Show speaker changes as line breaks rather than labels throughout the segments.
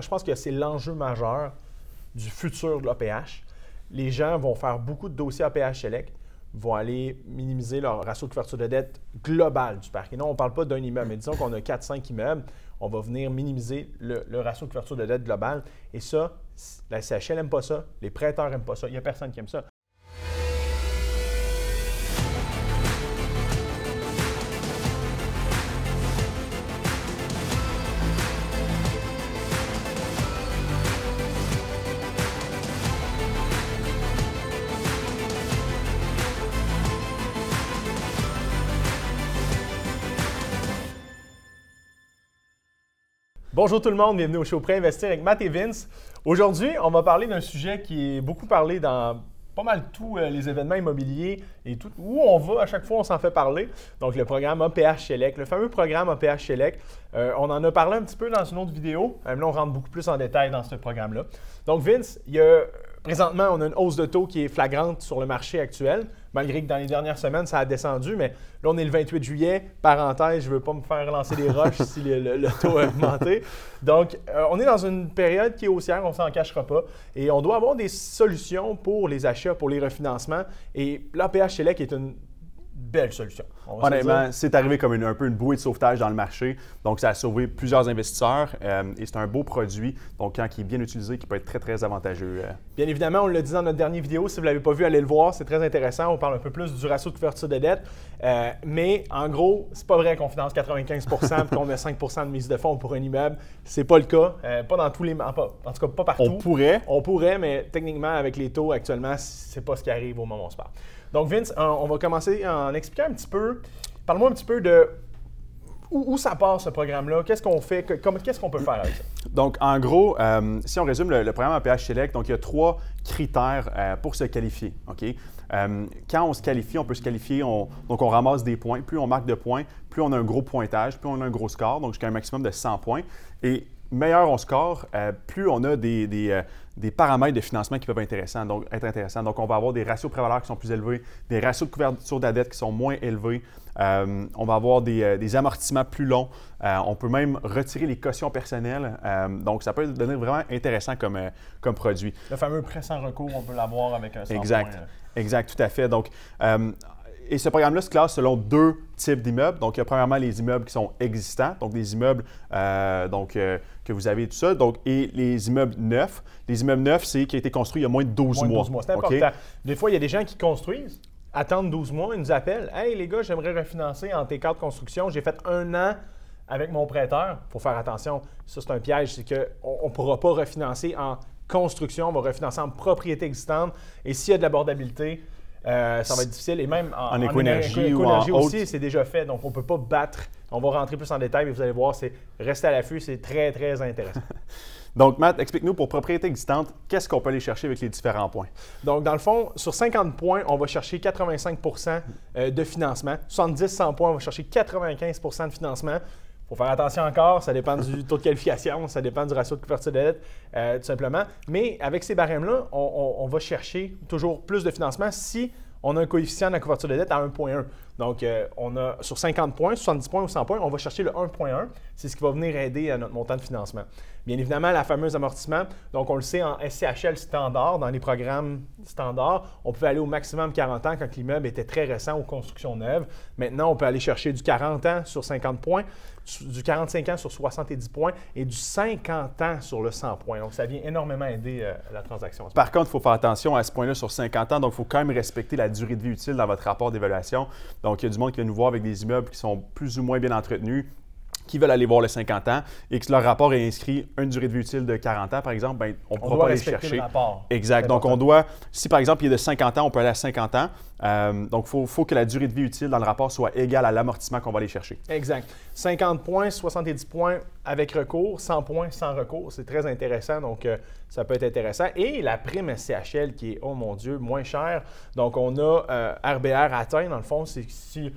Je pense que c'est l'enjeu majeur du futur de l'APH. Les gens vont faire beaucoup de dossiers APH Select, vont aller minimiser leur ratio de couverture de dette global du parc. Et non, on ne parle pas d'un immeuble, mais disons qu'on a 4-5 immeubles, on va venir minimiser le, le, ratio de couverture de dette global. Et ça, la CHL n'aime pas ça, les prêteurs n'aiment pas ça, il n'y a personne qui aime ça. Bonjour tout le monde, bienvenue au show Pré-Investir avec Matt et Vince. Aujourd'hui, on va parler d'un sujet qui est beaucoup parlé dans pas mal tous euh, les événements immobiliers et où on va, à chaque fois, on s'en fait parler. Donc, le programme APH Select, le fameux programme APH Select. Euh, on en a parlé un petit peu dans une autre vidéo. Euh, là, on rentre beaucoup plus en détail dans ce programme-là. Donc, Vince, il y a Présentement, on a une hausse de taux qui est flagrante sur le marché actuel, malgré que dans les dernières semaines, ça a descendu. Mais là, on est le 28 juillet. Parenthèse, je ne veux pas me faire lancer des roches si le, taux a augmenté. Donc, euh, on est dans une période qui est haussière, on ne s'en cachera pas. Et on doit avoir des solutions pour les achats, pour les refinancements. Et l'APH Select est une belle solution.
Honnêtement, c'est arrivé comme un peu une bouée de sauvetage dans le marché. Donc, ça a sauvé plusieurs investisseurs euh, et c'est un beau produit. Donc, quand il est bien utilisé, qui peut être très, très avantageux. Euh.
Bien évidemment, on l'a dit dans notre dernière vidéo. Si vous ne l'avez pas vu, allez le voir. C'est très intéressant. On parle un peu plus du ratio de couverture de dette. Euh, mais en gros, c'est pas vrai qu'on finance 95 et qu'on met 5 de mise de fonds pour un immeuble. C'est pas le cas. pas dans tous les. En, tout cas, pas partout.
On pourrait.
On pourrait, mais techniquement, avec les taux actuellement, c'est pas ce qui arrive au moment où on se parle. Donc, Vince, on va commencer en expliquant un petit peu. Parle-moi un petit peu de où, ça part ce programme-là? Qu'est-ce qu'on fait? Qu'est-ce qu'on peut faire avec ça?
Donc, en gros, euh, si on résume le, programme APH Select, donc il y a trois critères euh, pour se qualifier. OK? Euh, quand on se qualifie, on peut se qualifier, donc on ramasse des points. Plus on marque de points, plus on a un gros pointage, plus on a un gros score, donc jusqu'à un maximum de 100 points. Et meilleur on score, plus on a des paramètres de financement qui peuvent être intéressants. Donc, être intéressants. donc on va avoir des ratios prévaleurs qui sont plus élevés, des ratios de couverture de la dette qui sont moins élevés. Euh, on va avoir des, euh, amortissements plus longs. Euh, on peut même retirer les cautions personnelles. donc, ça peut devenir vraiment intéressant comme, comme produit.
Le fameux prêt sans recours, on peut l'avoir avec un
Exact. Exact, tout à fait. Donc, et ce programme-là se classe selon deux types d'immeubles. Donc, il y a premièrement les immeubles qui sont existants, donc des immeubles donc, que vous avez tout ça. Donc, et les immeubles neufs. Les immeubles neufs, c'est qui a été construit il y a moins de 12
moins
mois.
12 mois. C'est important. Des fois, il y a des gens qui construisent, attendent 12 mois, ils nous appellent. Hey, les gars, j'aimerais refinancer en T4 construction. J'ai fait un an avec mon prêteur. Il faut faire attention. Ça, c'est un piège. C'est qu'on ne pourra pas refinancer en construction. On va refinancer en propriété existante. Et s'il y a de l'abordabilité, euh, ça va être difficile. Et même en,
en éco-énergie ou en
aussi, c'est déjà fait. Donc, on ne peut pas battre. On va rentrer plus en détail, mais vous allez voir, c'est rester à l'affût, c'est très, très intéressant.
Donc, Matt, explique-nous pour propriété existante, qu'est-ce qu'on peut aller chercher avec les différents points?
Donc, dans le fond, sur 50 points, on va chercher 85% euh, de financement. 70-100 points, on va chercher 95% de financement. Faut faire attention encore, ça dépend du taux de qualification, ça dépend du ratio de couverture de dette, euh, tout simplement. Mais avec ces barèmes-là, on, va chercher toujours plus de financement si on a un coefficient de la couverture de dette à 1,1. Donc, euh, on a sur 50 points, 70 points ou 100 points, on va chercher le 1,1. C'est ce qui va venir aider à notre montant de financement. Bien évidemment, la fameuse amortissement, donc on le sait en SCHL standard, dans les programmes standards, on pouvait aller au maximum 40 ans quand l'immeuble était très récent aux constructions neuves. Maintenant, on peut aller chercher du 40 ans sur 50 points, du 45 ans sur 70 points et du 50 ans sur le 100 points. Donc, ça vient énormément aider euh, la transaction.
Par contre, il faut faire attention à ce point-là sur 50 ans. Donc, il faut quand même respecter la durée de vie utile dans votre rapport d'évaluation. Il y a du monde qui vient nous voir avec des immeubles qui sont plus ou moins bien entretenus qui veulent aller voir le 50 ans et que leur rapport est inscrit une durée de vie utile de 40 ans, par exemple, ben, on ne pourra pas aller chercher.
Le rapport.
Exact. Donc, on doit, si par exemple il est de 50 ans, on peut aller à 50 ans. Euh, donc, il faut, que la durée de vie utile dans le rapport soit égale à l'amortissement qu'on va aller chercher.
Exact. 50 points, 70 points avec recours, 100 points sans recours. C'est très intéressant, donc euh, ça peut être intéressant. Et la prime SCHL qui est, oh mon Dieu, moins chère. Donc, on a RBR euh, atteint, dans le fond, si,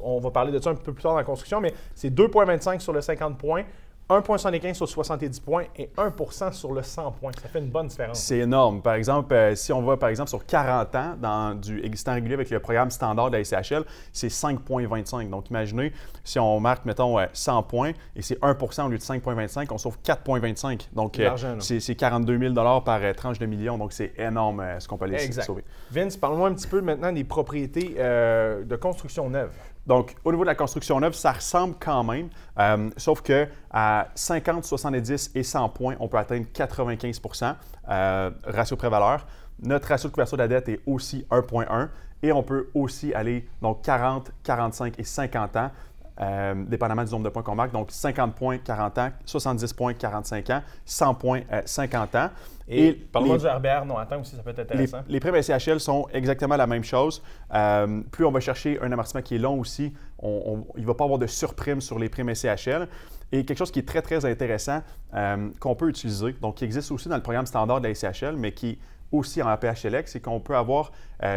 on va parler de ça un peu plus tard dans la construction, mais c'est 2,25 sur le 50 points 1,75 sur 70 points et 1% sur le 100 points. Ça fait une bonne différence.
C'est énorme. Par exemple, euh, si on va par exemple sur 40 ans dans du existant régulier avec le programme standard de la SCHL, c'est 5,25. Donc imaginez si on marque, mettons, 100 euh, points et c'est 1% au lieu de 5,25, on sauve 4,25. Donc euh, c'est 42 000 par tranche de million. Donc c'est énorme ce qu'on peut aller sauver.
Vince, parle-moi un petit peu maintenant des propriétés de construction neuve.
Donc, au niveau de la construction neuve, ça ressemble quand même, euh, sauf que à 50, 70 et 100 points, on peut atteindre 95% euh, ratio pré-valeur. Notre ratio de couverture de la dette est aussi 1.1 et on peut aussi aller donc 40, 45 et 50 ans. Euh, dépendamment du nombre de points qu'on marque. Donc, 50 points, 40 ans, 70 points, 45 ans, 100 points, 50 ans.
Et, parle-moi du RBR non atteint aussi, ça peut être intéressant.
Les, les primes SCHL sont exactement la même chose. Euh, plus on va chercher un amortissement qui est long aussi, il ne va pas avoir de surprime sur les primes SCHL. Et quelque chose qui est très, très intéressant euh, qu'on peut utiliser, donc qui existe aussi dans le programme standard de la SCHL, mais qui aussi en APHLX, c'est qu'on peut avoir,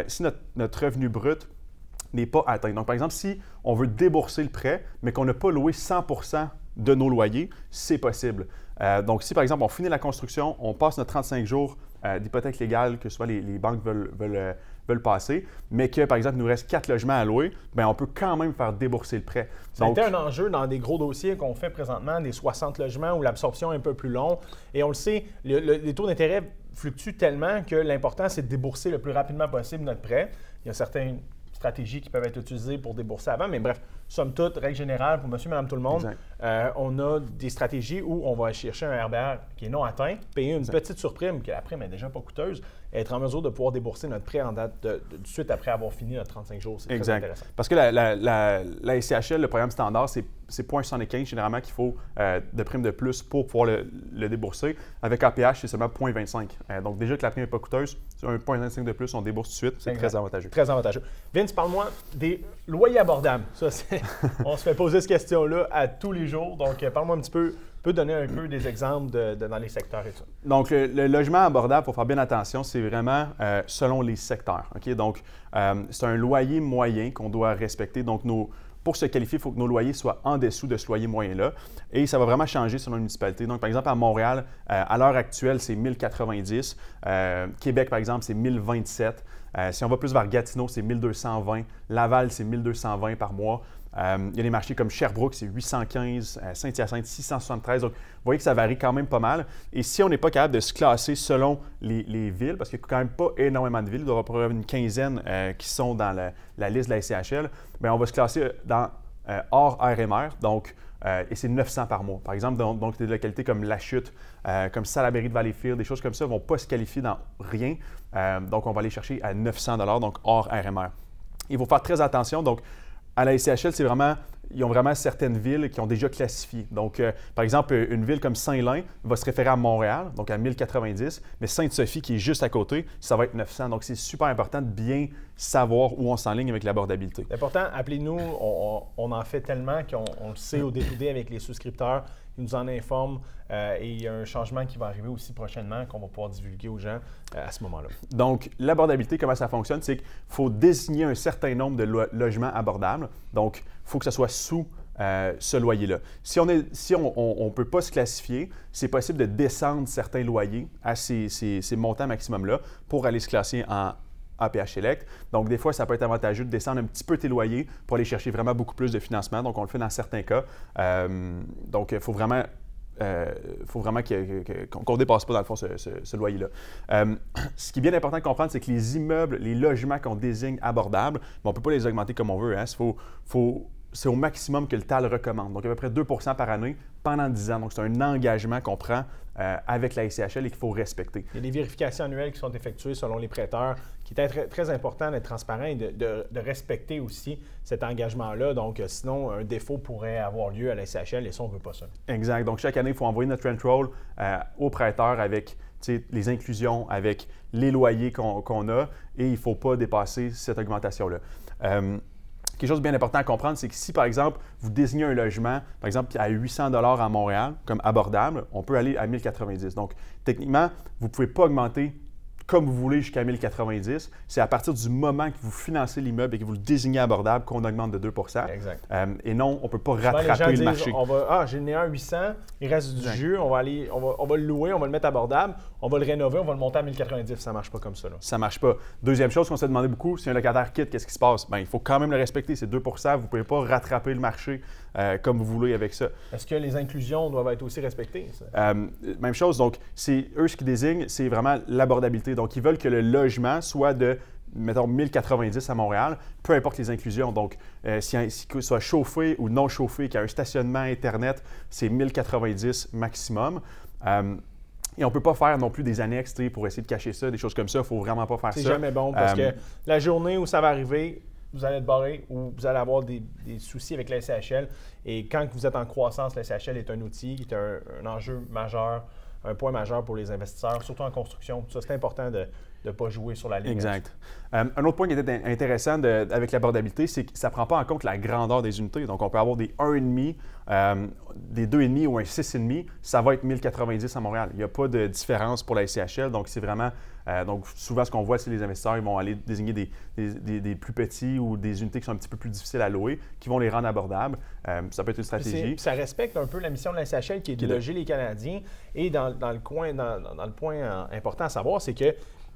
si notre, notre revenu brut n'est pas atteint. Donc, par exemple, si on veut débourser le prêt, mais qu'on n'a pas loué 100% de nos loyers, c'est possible. Euh, donc, si par exemple on finit la construction, on passe notre 35 jours euh, d'hypothèque légale que soit les, banques veulent, euh, veulent, passer, mais que par exemple il nous reste quatre logements à louer, bien, on peut quand même faire débourser le prêt.
Ça a été un enjeu dans des gros dossiers qu'on fait présentement, des 60 logements où l'absorption est un peu plus longue. Et on le sait, les taux d'intérêt fluctuent tellement que l'important c'est de débourser le plus rapidement possible notre prêt. Il y a certains stratégies qui peuvent être utilisées pour débourser avant. Mais bref, somme toute, règle générale, pour monsieur, madame, tout le monde, euh, on a des stratégies où on va chercher un RBR qui est non atteint, payer une petite surprime, que la prime est déjà pas coûteuse, et être en mesure de pouvoir débourser notre prêt en date de, de, suite après avoir fini notre 35 jours. C'est très intéressant.
Parce que la, la, la, SCHL, le programme standard, c'est, 0.75 généralement qu'il faut euh, de prime de plus pour pouvoir le, débourser. Avec APH, c'est seulement 0.25. Euh, donc déjà que la prime n'est pas coûteuse, un 0.25 de plus, on débourse tout de suite. C'est très avantageux.
Très avantageux. Vince, parle-moi des loyers abordables. Ça, on se fait poser cette question-là à tous les jours. Donc, euh, parle-moi un petit peu, peut donner un peu des exemples dans les secteurs et ça.
Donc, le, logement abordable, pour faire bien attention, c'est vraiment euh, selon les secteurs. OK? Donc, euh, c'est un loyer moyen qu'on doit respecter. Donc, pour se qualifier, il faut que nos loyers soient en dessous de ce loyer moyen-là. Et ça va vraiment changer selon la municipalité. Donc, par exemple, à Montréal, à l'heure actuelle, c'est 1090. Québec, par exemple, c'est 1027. Si on va plus vers Gatineau, c'est 1220. Laval, c'est 1220 par mois. Euh, il y a des marchés comme Sherbrooke, c'est 815, euh, Saint-Hyacinthe, 673. Donc, vous voyez que ça varie quand même pas mal. Et si on n'est pas capable de se classer selon les, villes, parce qu'il n'y a quand même pas énormément de villes, il y aura probablement une quinzaine euh, qui sont dans la, liste de la SCHL, bien, on va se classer dans hors RMR. Donc, et c'est 900 par mois. Par exemple, donc, donc des localités comme La Chute, comme Salaberry de Valleyfield, des choses comme ça ne vont pas se qualifier dans rien. donc, on va aller chercher à 900 donc hors RMR. Il faut faire très attention. Donc, à la SCHL, c'est vraiment, ils ont vraiment certaines villes qui ont déjà classifié. Donc, euh, par exemple, une ville comme Saint-Lin va se référer à Montréal, donc à 1090, mais Sainte-Sophie, qui est juste à côté, ça va être 900. Donc, c'est super important de bien savoir où on s'enligne avec l'abordabilité.
C'est important, appelez-nous, on, en fait tellement qu'on le sait au détour avec les souscripteurs il nous en informe euh, et il y a un changement qui va arriver aussi prochainement qu'on va pouvoir divulguer aux gens euh, à ce moment-là.
Donc, l'abordabilité, comment ça fonctionne? C'est qu'il faut désigner un certain nombre de logements abordables. Donc, il faut que ce soit sous euh, ce loyer-là. Si on ne on, peut pas se classifier, c'est possible de descendre certains loyers à ces, ces montants maximum-là pour aller se classer en APH. Donc, des fois, ça peut être avantageux de descendre un petit peu tes loyers pour aller chercher vraiment beaucoup plus de financement. Donc, on le fait dans certains cas. Euh, donc, il faut vraiment euh, faut vraiment qu'on ne dépasse pas, dans le fond, ce, loyer-là. Euh, ce qui est bien important de comprendre, c'est que les immeubles, les logements qu'on désigne abordables, on ne peut pas les augmenter comme on veut. Hein. Faut, c'est au maximum que le TAL recommande. Donc, à peu près 2% par année pendant 10 ans. Donc, c'est un engagement qu'on prend avec la SCHL et qu'il faut respecter.
Il y a des vérifications annuelles qui sont effectuées selon les prêteurs, qui très, important d'être transparent et de, respecter aussi cet engagement-là. Donc, euh, sinon, un défaut pourrait avoir lieu à la SCHL et ça, on ne veut pas ça.
Exact. Donc, chaque année, il faut envoyer notre rent roll euh, aux prêteurs avec les inclusions, avec les loyers qu'on a et il ne faut pas dépasser cette augmentation-là. Quelque chose de bien important à comprendre, c'est que si, par exemple, vous désignez un logement, par exemple, à 800 à Montréal, comme abordable, on peut aller à 1090. Donc, techniquement, vous ne pouvez pas augmenter comme vous voulez jusqu'à 1090. C'est à partir du moment que vous financez l'immeuble et que vous le désignez abordable qu'on augmente de 2
Exact.
Euh, et non, on ne peut pas
Souvent, les gens
rattraper le
disent,
marché.
On va, ah, j'ai né un 800, il reste du jus, on va, aller, on, va, on va le louer, on va le mettre abordable, on va le rénover, on va le monter à 1090. Ça marche pas comme ça. Là.
ça marche pas. Deuxième chose qu'on s'est demandé beaucoup, si un locataire quitte, qu'est-ce qui se passe? Ben, il faut quand même le respecter, c'est 2 Vous ne pouvez pas rattraper le marché euh, comme vous voulez avec ça.
Est-ce que les inclusions doivent être aussi respectées? ça?
Euh, même chose, donc, c'est eux ce qu'ils désignent, c'est vraiment l'abordabilité. Donc, ils veulent que le logement soit de, mettons, 1090 à Montréal, peu importe les inclusions. Donc, euh, si, si qu'il soit chauffé ou non chauffé, qu'il y a un stationnement Internet, c'est 1090 maximum. Euh, et on ne peut pas faire non plus des annexes pour essayer de cacher ça, des choses comme ça. Il ne faut vraiment pas faire ça.
C'est jamais bon parce
Euh,
que la journée où ça va arriver, vous allez être barré ou vous allez avoir des, des soucis avec la SCHL. Et quand vous êtes en croissance, la SCHL est un outil, est un, un enjeu majeur, un point majeur pour les investisseurs, surtout en construction. Ça, c'est important de ne pas jouer sur la ligne.
Exact. Euh, un autre point qui était in- intéressant de- avec l'abordabilité, c'est que ça ne prend pas en compte la grandeur des unités. Donc, on peut avoir des 1,5, euh, des 2,5 ou un 6,5. Ça va être 1090 à Montréal. Il n'y a pas de différence pour la SCHL. Donc, c'est vraiment. euh, donc, souvent, ce qu'on voit, c'est les investisseurs, ils vont aller désigner des, des- des- des plus petits ou des unités qui sont un petit peu plus difficiles à louer, qui vont les rendre abordables. Ça peut être une stratégie.
puis ça respecte un peu la mission de la SHL qui est de
de-
loger les Canadiens. Et dans, dans le, coin, dans, le point important à savoir, c'est que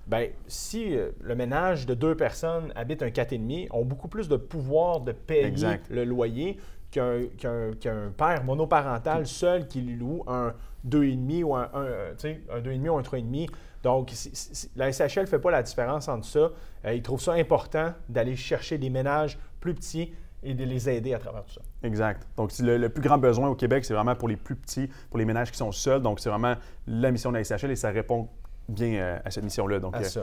ben, si euh, le ménage de deux personnes habite un 4,5, ont beaucoup plus de pouvoir de payer
Exact.
le loyer qu'un père monoparental seul qui loue un 2,5 ou un, un, euh, un 2,5 ou un 3,5. Donc, la SHL ne fait pas la différence entre ça. Euh, ils trouvent ça important d'aller chercher des ménages plus petits et de les aider à travers tout ça.
Exact. Donc, le, le plus grand besoin au Québec, c'est vraiment pour les plus petits, pour les ménages qui sont seuls. Donc, c'est vraiment la mission de la SHL et ça répond bien euh, à cette mission-là. Donc, euh,
ça.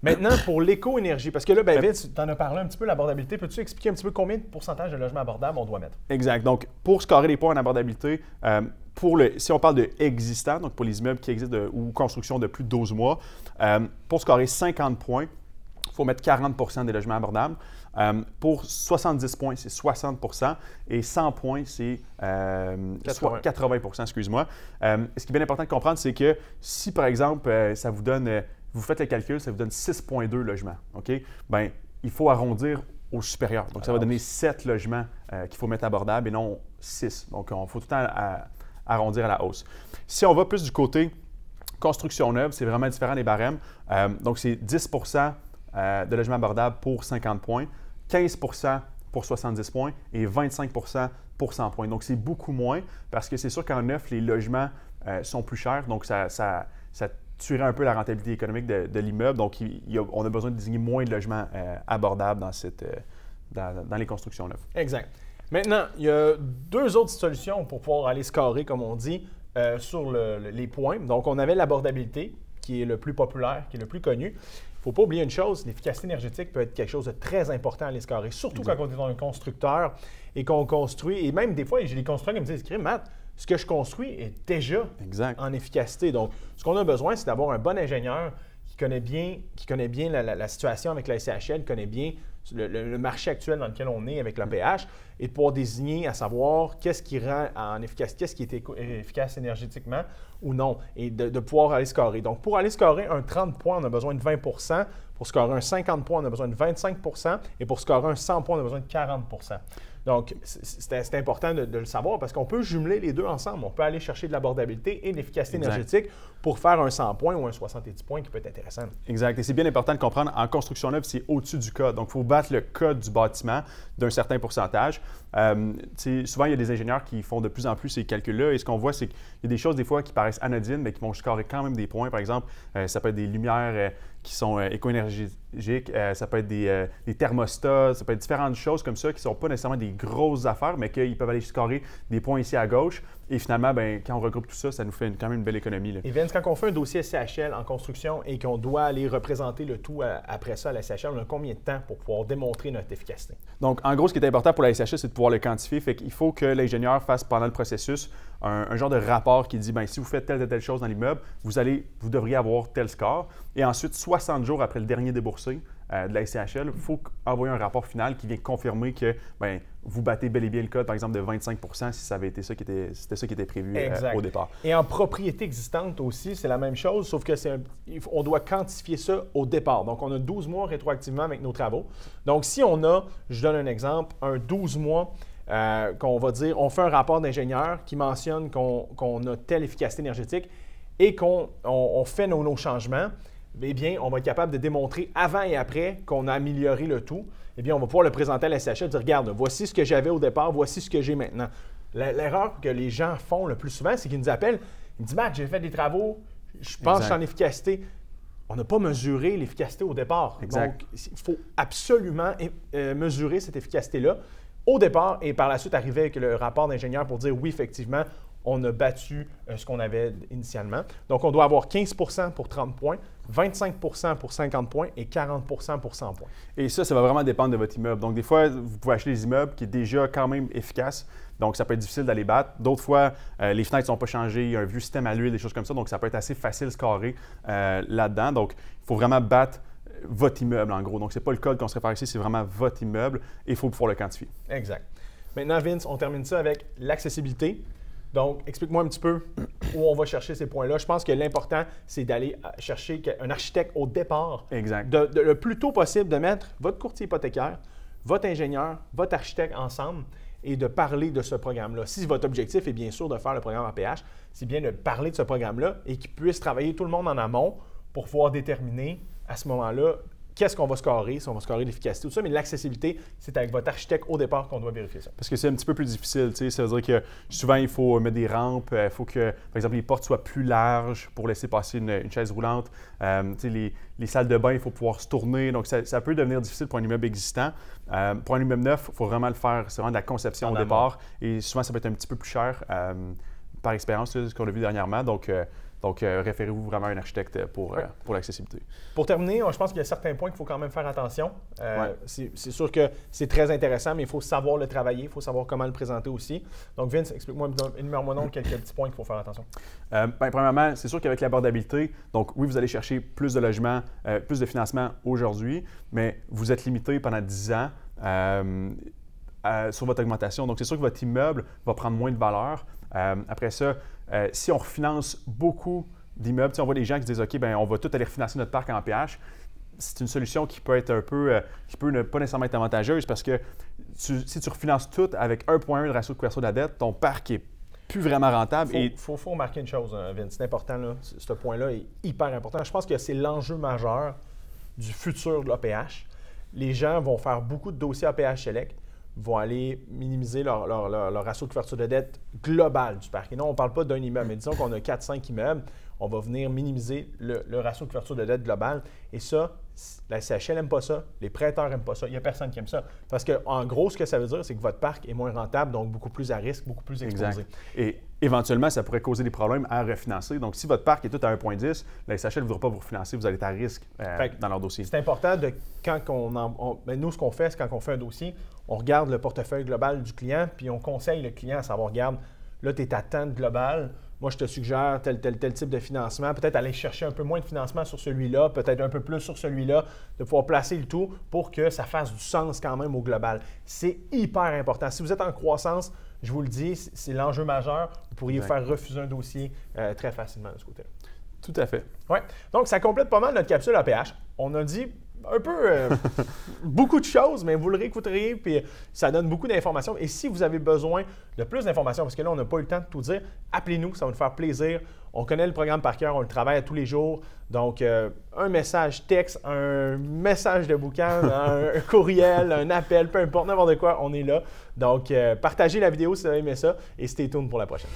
Maintenant, pour l'éco-énergie, parce que là, ben, Vince, tu en as parlé un petit peu, l'abordabilité. Peux-tu expliquer un petit peu combien de pourcentage de logements abordables on doit mettre?
Exact. Donc, pour scorer les points en abordabilité, euh, pour le, si on parle de existant, donc pour les immeubles qui existent de- ou construction de plus de 12 mois, euh, pour scorer 50 points, faut mettre 40% des logements abordables. Euh, pour 70 points, c'est 60% et 100 points, c'est euh,
80.
80 excuse-moi. Euh, ce qui est bien important de comprendre, c'est que si, par exemple, euh, ça vous donne, euh, vous faites le calcul, ça vous donne 6,2 logements, OK? Ben, il faut arrondir au supérieur. Donc, ça va
Alors,
donner 7 logements euh, qu'il faut mettre abordables et non 6. Donc, il faut tout le temps à- arrondir à la hausse. Si on va plus du côté construction neuve, c'est vraiment différent des barèmes. Euh, donc, c'est 10 euh, de logements abordables pour 50 points, 15 pour 70 points et 25 pour 100 points. Donc, c'est beaucoup moins parce que c'est sûr qu'en neuf, les logements euh, sont plus chers. Donc, ça, ça, ça tuerait un peu la rentabilité économique de, l'immeuble. Donc, on a besoin de désigner moins de logements euh, abordables dans, cette, dans, les constructions neuves.
Exact. Maintenant, il y a deux autres solutions pour pouvoir aller scorer, comme on dit, sur le- le- les points. Donc, on avait l'abordabilité, qui est le plus populaire, qui est le plus connu. Il ne faut pas oublier une chose, l'efficacité énergétique peut être quelque chose de très important à aller scorer, surtout quand on est un constructeur et qu'on construit. Et même des fois, j'ai des constructeurs qui me disent, Matt, ce que je construis est déjà
Exact.
en efficacité. Donc, ce qu'on a besoin, c'est d'avoir un bon ingénieur qui connaît bien, qui connaît bien la, la- la situation avec la SCHL, connaît bien le, marché actuel dans lequel on est avec l'APH et de pouvoir désigner à savoir qu'est-ce qui rend en efficacité, qu'est-ce qui est efficace énergétiquement ou non, et de, de pouvoir aller scorer. Donc, pour aller scorer un 30 points, on a besoin de 20% Pour scorer un 50 points, on a besoin de 25% et pour scorer un 100 points, on a besoin de 40 donc, c'est- important de, de le savoir parce qu'on peut jumeler les deux ensemble. On peut aller chercher de l'abordabilité et de l'efficacité énergétique pour faire un 100 points ou un 70 points qui peut être intéressant.
Exact. Et c'est bien important de comprendre, en construction neuve, c'est au-dessus du code. Donc, il faut battre le code du bâtiment d'un certain pourcentage. Euh, souvent, il y a des ingénieurs qui font de plus en plus ces calculs-là. Et ce qu'on voit, c'est qu'il y a des choses, des fois, qui paraissent anodines, mais qui vont scorer quand même des points. Par exemple, euh, ça peut être des lumières euh, qui sont euh, éco-énergétiques, euh, ça peut être des, euh, des thermostats, ça peut être différentes choses comme ça qui ne sont pas nécessairement des grosses affaires, mais qu'ils peuvent aller scorer des points ici à gauche. Et finalement, ben, quand on regroupe tout ça, ça nous fait une- quand même une belle économie. là.
Et Vince, quand on fait un dossier SCHL en construction et qu'on doit aller représenter le tout à- après ça à la SCHL, on a combien de temps pour pouvoir démontrer notre efficacité?
Donc, en gros, ce qui est important pour la SHS, c'est de pouvoir le quantifier. Fait qu'il faut que l'ingénieur fasse pendant le processus un, un genre de rapport qui dit ben, si vous faites telle et telle chose dans l'immeuble, vous, allez, vous devriez avoir tel score. Et ensuite, 60 jours après le dernier déboursé, de la SCHL, il faut envoyer un rapport final qui vient confirmer que ben, vous battez bel et bien le code, par exemple, de 25 si ça avait été ça qui était, c'était ça qui était prévu au départ.
Et en propriété existante aussi, c'est la même chose, sauf que c'est on doit quantifier ça au départ. Donc, on a 12 mois rétroactivement avec nos travaux. Donc, si on a, je donne un exemple, un 12 mois euh, qu'on va dire, on fait un rapport d'ingénieur qui mentionne qu'on a telle efficacité énergétique et qu'on fait nos, changements, eh bien, on va être capable de démontrer avant et après qu'on a amélioré le tout. Eh bien, on va pouvoir le présenter à la SHL et dire, regarde, voici ce que j'avais au départ, voici ce que j'ai maintenant. L'erreur que les gens font le plus souvent, c'est qu'ils nous appellent, ils me disent, Matt, j'ai fait des travaux, je pense que je suis en efficacité. On n'a pas mesuré l'efficacité au départ. Donc, il faut absolument euh, mesurer cette efficacité-là au départ et par la suite arriver avec le rapport d'ingénieur pour dire oui, effectivement, on a battu euh, ce qu'on avait initialement. Donc, on doit avoir 15% pour 30 points, 25% pour 50 points et 40% pour 100 points.
Et ça, ça va vraiment dépendre de votre immeuble. Donc, des fois, vous pouvez acheter des immeubles qui sont déjà quand même efficaces. Donc, ça peut être difficile d'aller battre. D'autres fois, euh, les fenêtres ne sont pas changées, il y a un vieux système à l'huile, des choses comme ça. Donc, ça peut être assez facile de scorer euh, là-dedans. Donc, il faut vraiment battre votre immeuble, en gros. Donc, ce n'est pas le code qu'on se réfère ici, c'est vraiment votre immeuble et il faut pouvoir le quantifier.
Exact. Maintenant, Vince, on termine ça avec l'accessibilité. Donc, explique-moi un petit peu où on va chercher ces points-là. Je pense que l'important, c'est d'aller chercher un architecte au départ.
Exact.
De, le plus tôt possible de mettre votre courtier hypothécaire, votre ingénieur, votre architecte ensemble et de parler de ce programme-là. Si votre objectif est bien sûr de faire le programme APH, c'est bien de parler de ce programme-là et qu'il puisse travailler tout le monde en amont pour pouvoir déterminer à ce moment-là, qu'est-ce qu'on va scorer, si on va scorer l'efficacité, tout ça, mais l'accessibilité, c'est avec votre architecte au départ qu'on doit vérifier ça.
Parce que c'est un petit peu plus difficile, tu sais, ça veut dire que souvent, il faut mettre des rampes, il faut que, par exemple, les portes soient plus larges pour laisser passer une, chaise roulante. Euh, tu sais, les, les, salles de bain, il faut pouvoir se tourner, donc ça, peut devenir difficile pour un immeuble existant. Euh, pour un immeuble neuf, il faut vraiment le faire, c'est vraiment de la conception au départ, et souvent, ça peut être un petit peu plus cher euh, par expérience, ce qu'on a vu dernièrement, donc donc, euh, référez-vous vraiment à un architecte pour, euh, pour l'accessibilité.
Pour terminer, je pense qu'il y a certains points qu'il faut quand même faire attention. Euh, c'est sûr que c'est très intéressant, mais il faut savoir le travailler, il faut savoir comment le présenter aussi. Donc, Vince, explique-moi, énumère-moi donc quelques petits points qu'il faut faire attention.
Ben, premièrement, c'est sûr qu'avec l'abordabilité, donc oui, vous allez chercher plus de logements, plus de financement aujourd'hui, mais vous êtes limité pendant 10 ans. sur votre augmentation. Donc, c'est sûr que votre immeuble va prendre moins de valeur. Après ça, euh, si on refinance beaucoup d'immeubles, si on voit des gens qui se disent OK, ben, on va tout aller refinancer notre parc en PH, c'est une solution qui peut être un peu, euh, qui peut ne pas nécessairement être avantageuse parce que si tu refinances tout avec 1,1 de ratio de couverture de la dette, ton parc est plus vraiment rentable.
Il faut, remarquer une chose, hein, Vince, c'est important, là, ce point-là est hyper important. Je pense que c'est l'enjeu majeur du futur de l'APH. Les gens vont faire beaucoup de dossiers APH Select vont aller minimiser leur, ratio de couverture de dette global du parc. Et non, on ne parle pas d'un immeuble, mais disons qu'on a 4-5 immeubles, on va venir minimiser le, ratio de couverture de dette global. Et ça, la CHL n'aime pas ça, les prêteurs n'aiment pas ça, il n'y a personne qui aime ça. Parce qu'en gros, ce que ça veut dire, c'est que votre parc est moins rentable, donc beaucoup plus à risque, beaucoup plus exposé.
Et éventuellement, ça pourrait causer des problèmes à refinancer. Donc, si votre parc est tout à 1,10, la SHL ne voudra pas vous refinancer, vous allez être à risque euh, dans leur dossier.
C'est important de, quand on, ben, nous, ce qu'on fait, c'est quand on fait un dossier, on regarde le portefeuille global du client, puis on conseille le client à savoir, regarde, là, tu es à temps global, moi, je te suggère tel, tel, tel type de financement. Peut-être aller chercher un peu moins de financement sur celui-là, peut-être un peu plus sur celui-là, de pouvoir placer le tout pour que ça fasse du sens quand même au global. C'est hyper important. Si vous êtes en croissance, je vous le dis, c'est l'enjeu majeur. Vous pourriez faire refuser un dossier euh, très facilement de ce côté-là.
Tout à fait.
Oui. Donc, ça complète pas mal notre capsule APH. On a dit un peu euh, beaucoup de choses, mais vous le réécouterez, puis ça donne beaucoup d'informations. Et si vous avez besoin de plus d'informations, parce que là, on n'a pas eu le temps de tout dire, appelez-nous, ça va nous faire plaisir. On connaît le programme par cœur, on le travaille à tous les jours. Donc, euh, un message texte, un message de boucan, un courriel, un appel, peu importe, n'importe quoi, on est là. Donc, euh, partagez la vidéo si vous avez aimé ça et stay tuned pour la prochaine.